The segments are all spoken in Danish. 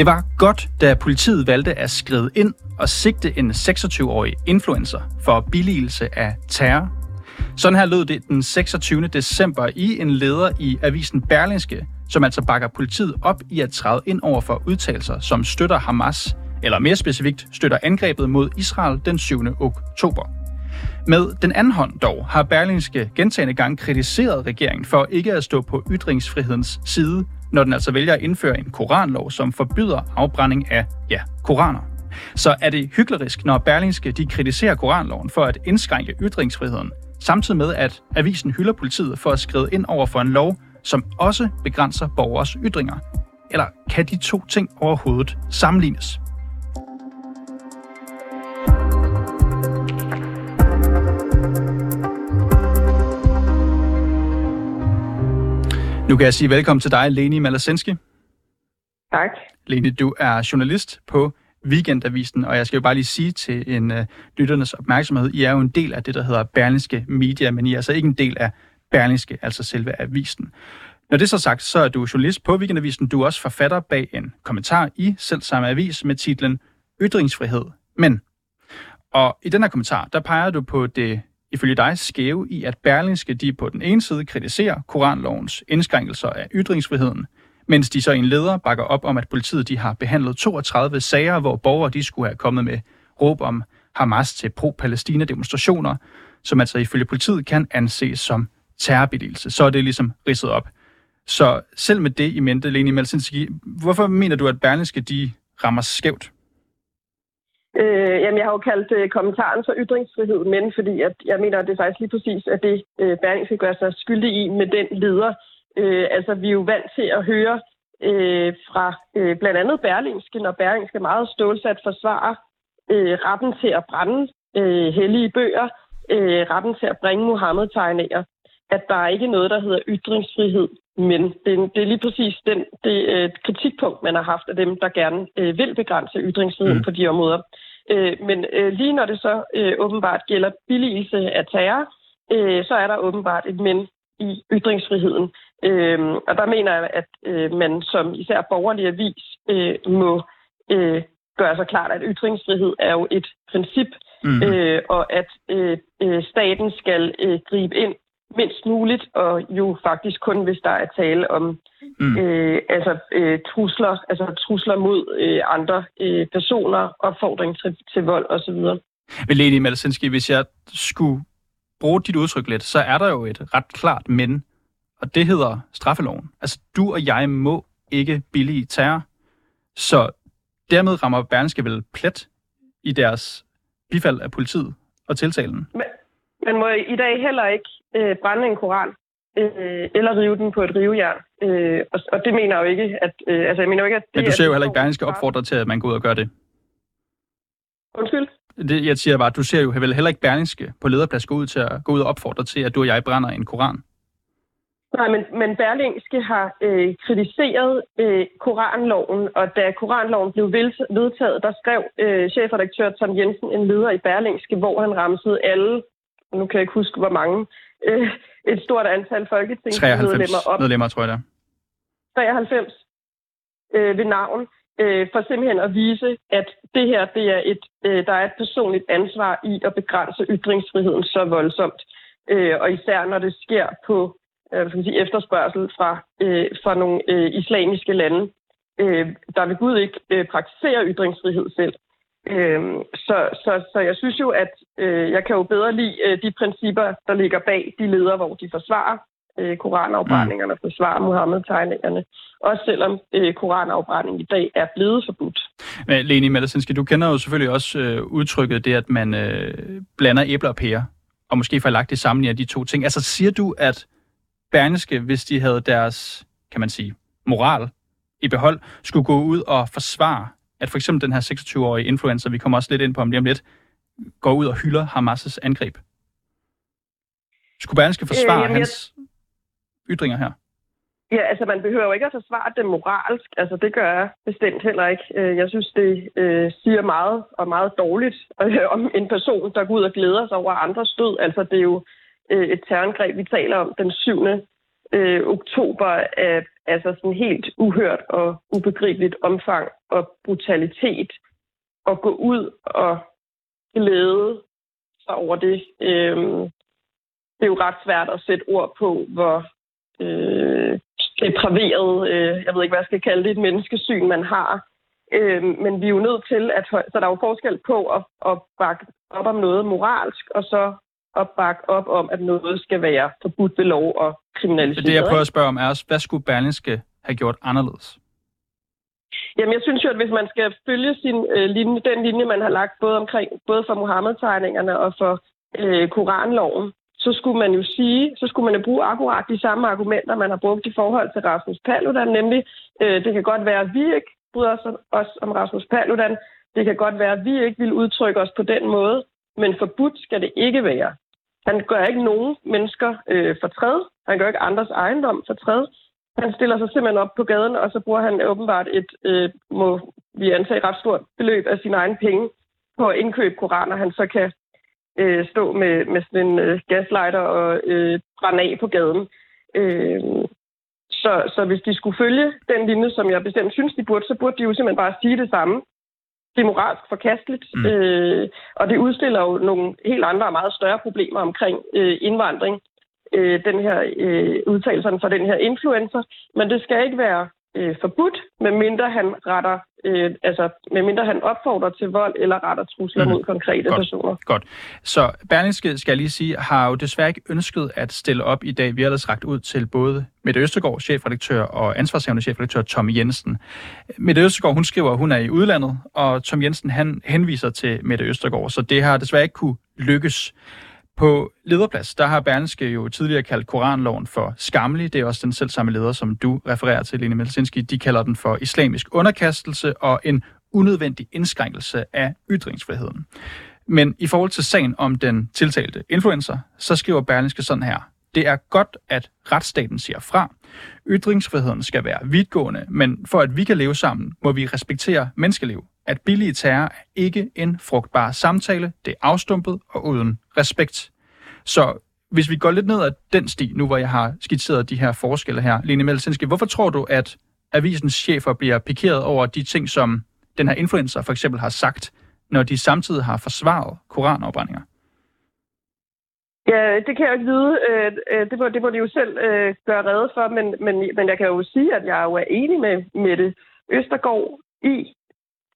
Det var godt, da politiet valgte at skride ind og sigte en 26-årig influencer for billigelse af terror. Sådan her lød det den 26. december i en leder i avisen Berlingske, som altså bakker politiet op i at træde ind over for udtalelser, som støtter Hamas, eller mere specifikt støtter angrebet mod Israel den 7. oktober. Med den anden hånd dog har Berlingske gentagende gange kritiseret regeringen for ikke at stå på ytringsfrihedens side, når den altså vælger at indføre en koranlov, som forbyder afbrænding af, ja, koraner. Så er det hyklerisk, når Berlingske de kritiserer koranloven for at indskrænke ytringsfriheden, samtidig med at avisen hylder politiet for at skride ind over for en lov, som også begrænser borgers ytringer. Eller kan de to ting overhovedet sammenlignes? Nu kan jeg sige velkommen til dig, Leni Malasenski. Tak. Leni, du er journalist på Weekendavisen, og jeg skal jo bare lige sige til en uh, lytternes opmærksomhed, I er jo en del af det, der hedder Berlingske Media, men I er altså ikke en del af Berlingske, altså selve avisen. Når det er så sagt, så er du journalist på Weekendavisen. Du er også forfatter bag en kommentar i selv samme avis med titlen Ytringsfrihed. Men, og i den her kommentar, der peger du på det ifølge dig skæve i, at Berlingske de på den ene side kritiserer koranlovens indskrænkelser af ytringsfriheden, mens de så i en leder bakker op om, at politiet de har behandlet 32 sager, hvor borgere de skulle have kommet med råb om Hamas til pro-Palæstina demonstrationer, som altså ifølge politiet kan anses som terrorbilligelse. Så er det ligesom ridset op. Så selv med det i mente, Leni Malsinski, hvorfor mener du, at Berlingske de rammer skævt? Øh, jamen, jeg har jo kaldt øh, kommentaren for ytringsfrihed, men fordi at jeg mener, at det er faktisk lige præcis, at det øh, Berlingske gør sig skyldig i med den leder. Øh, altså, vi er jo vant til at høre øh, fra øh, blandt andet Berlingske, når Berlingske meget stålsat forsvarer øh, retten til at brænde øh, hellige bøger, øh, retten til at bringe Mohammed-tegninger, at der er ikke noget, der hedder ytringsfrihed, men det, det er lige præcis den, det øh, kritikpunkt, man har haft af dem, der gerne øh, vil begrænse ytringsfriheden mm. på de områder. Øh, men øh, lige når det så øh, åbenbart gælder billigelse af terror, øh, så er der åbenbart et men i ytringsfriheden. Øh, og der mener jeg, at øh, man som især borgerlig avis øh, må øh, gøre sig klart, at ytringsfrihed er jo et princip, mm. øh, og at øh, øh, staten skal øh, gribe ind mindst muligt, og jo faktisk kun, hvis der er tale om mm. øh, altså, øh, trusler, altså trusler mod øh, andre øh, personer, opfordring til, til vold osv. Men Leni Malsenski, hvis jeg skulle bruge dit udtryk lidt, så er der jo et ret klart men, og det hedder straffeloven. Altså, du og jeg må ikke billige terror, så dermed rammer Berlingske vel plet i deres bifald af politiet og tiltalen. Men, man må i dag heller ikke øh, brænde en koran øh, eller rive den på et rivejern. Øh, og, og det mener jeg jo ikke, at... Øh, altså, jeg mener jo ikke, at det Men du ser jo heller ikke, Berlingske opfordre til, at man går ud og gør det. Undskyld? Det, jeg siger bare, du ser jo vel heller ikke Berlingske på lederplads gå ud, til at, gå ud og opfordre til, at du og jeg brænder en koran. Nej, men, men Berlingske har øh, kritiseret øh, koranloven, og da koranloven blev vedtaget, der skrev øh, chefredaktør Tom Jensen en leder i Berlingske, hvor han ramsede alle nu kan jeg ikke huske, hvor mange, øh, et stort antal folketingsmedlemmer op. medlemmer, tror jeg det 93 øh, ved navn, øh, for simpelthen at vise, at det her, det er et, øh, der er et personligt ansvar i at begrænse ytringsfriheden så voldsomt. Øh, og især når det sker på øh, skal sige, efterspørgsel fra, øh, fra nogle øh, islamiske lande, øh, der vil Gud ikke øh, praktisere ytringsfrihed selv. Øhm, så, så, så jeg synes jo, at øh, jeg kan jo bedre lide øh, de principper, der ligger bag de ledere, hvor de forsvarer øh, koranafbrændingerne, mm. forsvarer Mohammed-tegningerne. Også selvom øh, koranafbrænding i dag er blevet forbudt. Men Leni Malasinski, du kender jo selvfølgelig også øh, udtrykket det, at man øh, blander æbler og pærer, og måske får lagt det sammen af de to ting. Altså siger du, at Berneske, hvis de havde deres, kan man sige, moral i behold, skulle gå ud og forsvare at for eksempel den her 26-årige influencer, vi kommer også lidt ind på om lige om lidt, går ud og hylder Hamas' angreb. Skulle Berlingske forsvare øh, jamen, hans jeg... ytringer her? Ja, altså man behøver jo ikke at forsvare det moralsk. Altså det gør jeg bestemt heller ikke. Øh, jeg synes, det øh, siger meget og meget dårligt øh, om en person, der går ud og glæder sig over andres død. Altså det er jo øh, et terrorangreb, vi taler om den 7. øh, oktober af altså sådan helt uhørt og ubegribeligt omfang og brutalitet og gå ud og glæde sig over det. Øh, det er jo ret svært at sætte ord på, hvor øh, depraveret, øh, jeg ved ikke, hvad jeg skal kalde det, et menneskesyn, man har. Øh, men vi er jo nødt til, at så der er jo forskel på at, at bakke op om noget moralsk, og så at bakke op om, at noget skal være forbudt ved lov og kriminaliseret. Det, jeg prøver at spørge om, er hvad skulle Berlingske have gjort anderledes? Jamen, jeg synes jo, at hvis man skal følge sin øh, linje, den linje, man har lagt både omkring, både for Mohammed-tegningerne og for øh, Koranloven, så skulle man jo sige, så skulle man jo bruge akkurat de samme argumenter, man har brugt i forhold til Rasmus Paludan, nemlig, øh, det kan godt være, at vi ikke bryder os, os om Rasmus Paludan, det kan godt være, at vi ikke vil udtrykke os på den måde, men forbudt skal det ikke være. Han gør ikke nogen mennesker øh, fortræd. Han gør ikke andres ejendom fortræd. Han stiller sig simpelthen op på gaden, og så bruger han åbenbart et, øh, må vi antage, ret stort beløb af sine egne penge på at indkøbe koraner, han så kan øh, stå med, med sådan en øh, gaslighter og øh, brænde af på gaden. Øh, så, så hvis de skulle følge den linje, som jeg bestemt synes, de burde, så burde de jo simpelthen bare sige det samme. Det er moralsk forkasteligt, mm. øh, og det udstiller jo nogle helt andre og meget større problemer omkring øh, indvandring, øh, den her øh, udtalelserne fra den her influencer. Men det skal ikke være øh, forbudt, medmindre han retter, øh, altså medmindre han opfordrer til vold eller retter trusler mm. mod konkrete Godt. personer. Godt. Så Berlingske, skal jeg lige sige, har jo desværre ikke ønsket at stille op i dag. Vi har ellers ragt ud til både Mette Østergaard, chefredaktør, og ansvarshavende chefredaktør Tom Jensen. Mette Østergaard, hun skriver, at hun er i udlandet, og Tom Jensen, han henviser til Mette Østergaard, så det har desværre ikke kunne lykkes. På lederplads, der har Berlingske jo tidligere kaldt Koranloven for skammelig. Det er også den selv samme leder, som du refererer til, Lene Melsinski. De kalder den for islamisk underkastelse og en unødvendig indskrænkelse af ytringsfriheden. Men i forhold til sagen om den tiltalte influencer, så skriver Berlingske sådan her. Det er godt, at retsstaten siger fra. Ytringsfriheden skal være vidtgående, men for at vi kan leve sammen, må vi respektere menneskeliv. At billige terror er ikke en frugtbar samtale, det er afstumpet og uden respekt. Så hvis vi går lidt ned ad den sti, nu hvor jeg har skitseret de her forskelle her, Lene Melsenski, hvorfor tror du, at avisens chefer bliver pikeret over de ting, som den her influencer for eksempel har sagt, når de samtidig har forsvaret koranafbrændinger? Ja, det kan jeg jo ikke vide. Øh, øh, det må, det må de jo selv øh, gøre redde for, men, men, men jeg kan jo sige, at jeg jo er enig med Mette Østergaard i,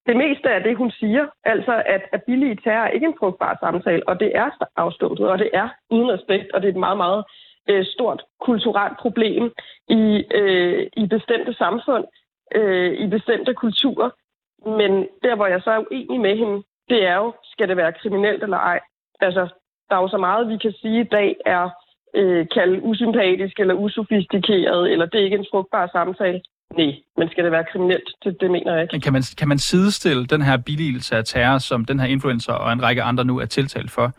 det meste af det, hun siger, altså at, at billige terror er ikke en frugtbar samtale, og det er afstumpet, og det er uden respekt, og det er et meget, meget øh, stort kulturelt problem i, øh, i bestemte samfund, øh, i bestemte kulturer. Men der, hvor jeg så er uenig med hende, det er jo, skal det være kriminelt eller ej? Altså, der er jo så meget, vi kan sige i dag er øh, kaldt usympatisk eller usofistikeret, eller det er ikke en frugtbar samtale. Nej, men skal det være kriminelt? Det, det mener jeg ikke. Men kan man, kan man sidestille den her billigelse af terror, som den her influencer og en række andre nu er tiltalt for,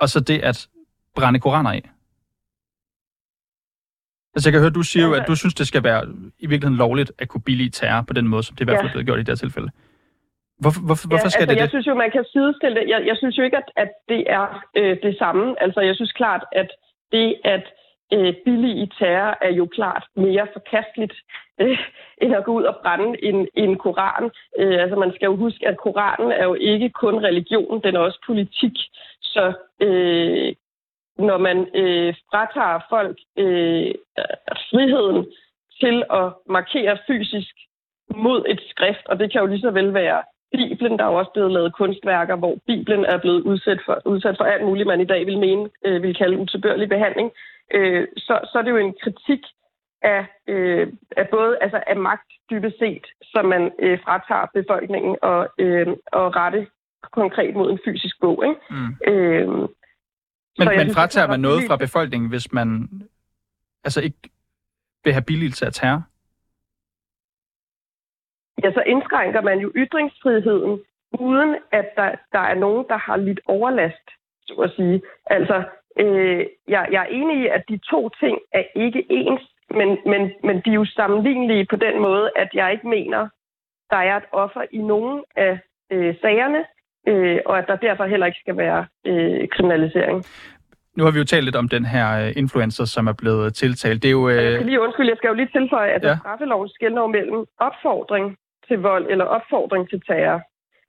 og så det at brænde koraner af? Altså jeg kan høre, du siger jo, at du synes, det skal være i virkeligheden lovligt at kunne billige terror på den måde, som det i hvert fald er gjort i det her tilfælde. Hvorfor, hvorfor, ja, hvorfor skal altså, det jeg det? synes jo, man kan sidestille det. Jeg, jeg synes jo ikke, at, at det er øh, det samme. Altså jeg synes klart, at det at øh, billige terror er jo klart mere forkasteligt øh, end at gå ud og brænde en, en koran. Øh, altså man skal jo huske, at koranen er jo ikke kun religion, den er også politik. Så øh, når man øh, fratager folk øh, friheden til at markere fysisk mod et skrift, og det kan jo lige så vel være Bibelen, der er jo også blevet lavet kunstværker, hvor Bibelen er blevet udsat for, udsat for alt muligt, man i dag vil mene, øh, vil kalde utilbørlig behandling, øh, så, så er det jo en kritik af, øh, af både altså af magt dybest set, som man øh, fratager befolkningen og, øh, og rette konkret mod en fysisk bog. Ikke? Mm. Øh, men men synes, fratager man noget fra befolkningen, hvis man altså ikke vil have billigelse af terror? Ja, så indskrænker man jo ytringsfriheden, uden at der, der er nogen, der har lidt overlast, så at sige. Altså, øh, jeg, jeg er enig i, at de to ting er ikke ens, men, men, men de er jo sammenlignelige på den måde, at jeg ikke mener, der er et offer i nogen af øh, sagerne, øh, og at der derfor heller ikke skal være øh, kriminalisering. nu har vi jo talt lidt om den her øh, influencer, som er blevet tiltalt. Det er jo... Øh... Jeg skal lige undskyld, jeg skal jo lige tilføje, at ja. straffeloven skiller mellem opfordring til vold eller opfordring til terror.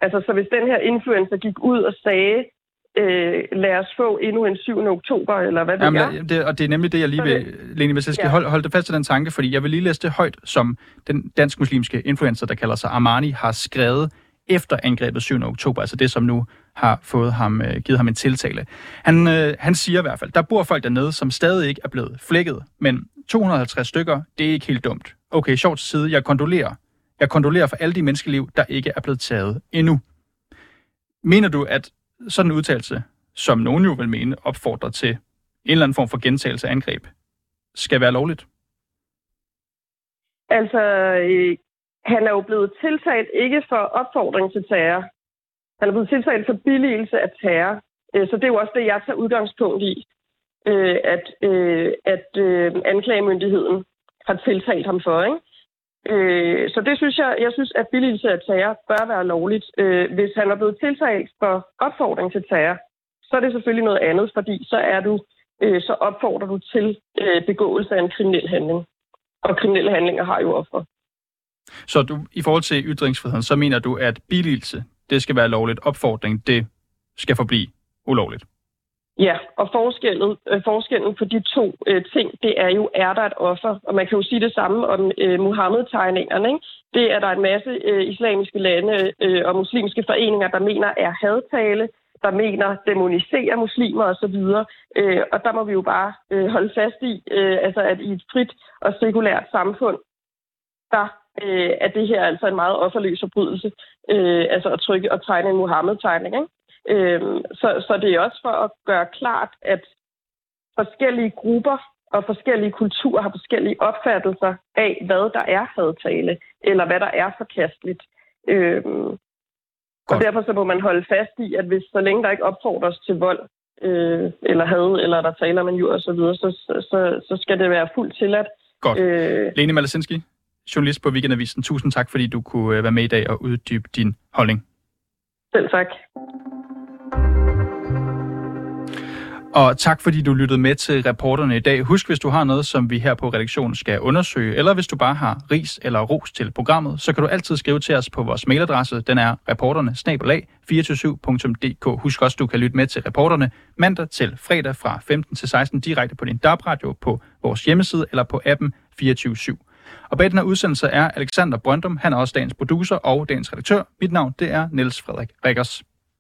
Altså, så hvis den her influencer gik ud og sagde, øh, lad os få endnu en 7. oktober, eller hvad det Jamen, er. Det, og det er nemlig det, jeg lige vil, Lene, skal ja. holde, holde det fast til den tanke, fordi jeg vil lige læse det højt, som den dansk-muslimske influencer, der kalder sig Armani, har skrevet efter angrebet 7. oktober, altså det, som nu har fået ham, øh, givet ham en tiltale. Han, øh, han siger i hvert fald, der bor folk dernede, som stadig ikke er blevet flækket, men 250 stykker, det er ikke helt dumt. Okay, sjovt til side, jeg kondolerer. Jeg kondolerer for alle de menneskeliv, der ikke er blevet taget endnu. Mener du, at sådan en udtalelse, som nogen jo vil mene opfordrer til en eller anden form for gentagelse af angreb, skal være lovligt? Altså, øh, han er jo blevet tiltalt ikke for opfordring til terror. Han er blevet tiltalt for billigelse af terror. Øh, så det er jo også det, jeg tager udgangspunkt i, øh, at, øh, at øh, anklagemyndigheden har tiltalt ham for. Ikke? Øh, så det synes jeg, jeg synes, at billigelse af terror bør være lovligt. Øh, hvis han er blevet tiltalt for opfordring til terror, så er det selvfølgelig noget andet, fordi så er du øh, så opfordrer du til begåelse af en kriminel handling. Og kriminelle handlinger har jo offer. Så du, i forhold til ytringsfriheden, så mener du, at billigelse, det skal være lovligt, opfordring, det skal forblive ulovligt? Ja, og forskellen, øh, forskellen på de to øh, ting, det er jo, er der et offer? Og man kan jo sige det samme om øh, Muhammed-tegningerne. Ikke? Det er der en masse øh, islamiske lande øh, og muslimske foreninger, der mener er hadtale, der mener demoniserer muslimer osv. Øh, og der må vi jo bare øh, holde fast i, øh, altså at i et frit og sekulært samfund, der øh, er det her altså en meget offerløs forbrydelse, øh, altså at trykke og tegne en Mohammed-tegning. Ikke? Øh, så, så det er også for at gøre klart, at forskellige grupper og forskellige kulturer har forskellige opfattelser af, hvad der er hadtale, eller hvad der er forkasteligt. Øh, og derfor så må man holde fast i, at hvis så længe der ikke opfordres til vold, øh, eller had, eller der taler man jo osv., så, så, så, så skal det være fuldt tilladt. Godt. Øh, Lene Malasinski, journalist på Weekendavisen. Tusind tak, fordi du kunne øh, være med i dag og uddybe din holdning. Selv tak. Og tak fordi du lyttede med til reporterne i dag. Husk, hvis du har noget, som vi her på redaktionen skal undersøge, eller hvis du bare har ris eller ros til programmet, så kan du altid skrive til os på vores mailadresse. Den er reporterne 247dk Husk også, du kan lytte med til reporterne mandag til fredag fra 15 til 16 direkte på din DAB-radio på vores hjemmeside eller på appen 247. Og bag den her udsendelse er Alexander Brøndum. Han er også dagens producer og dagens redaktør. Mit navn det er Niels Frederik Rikkers.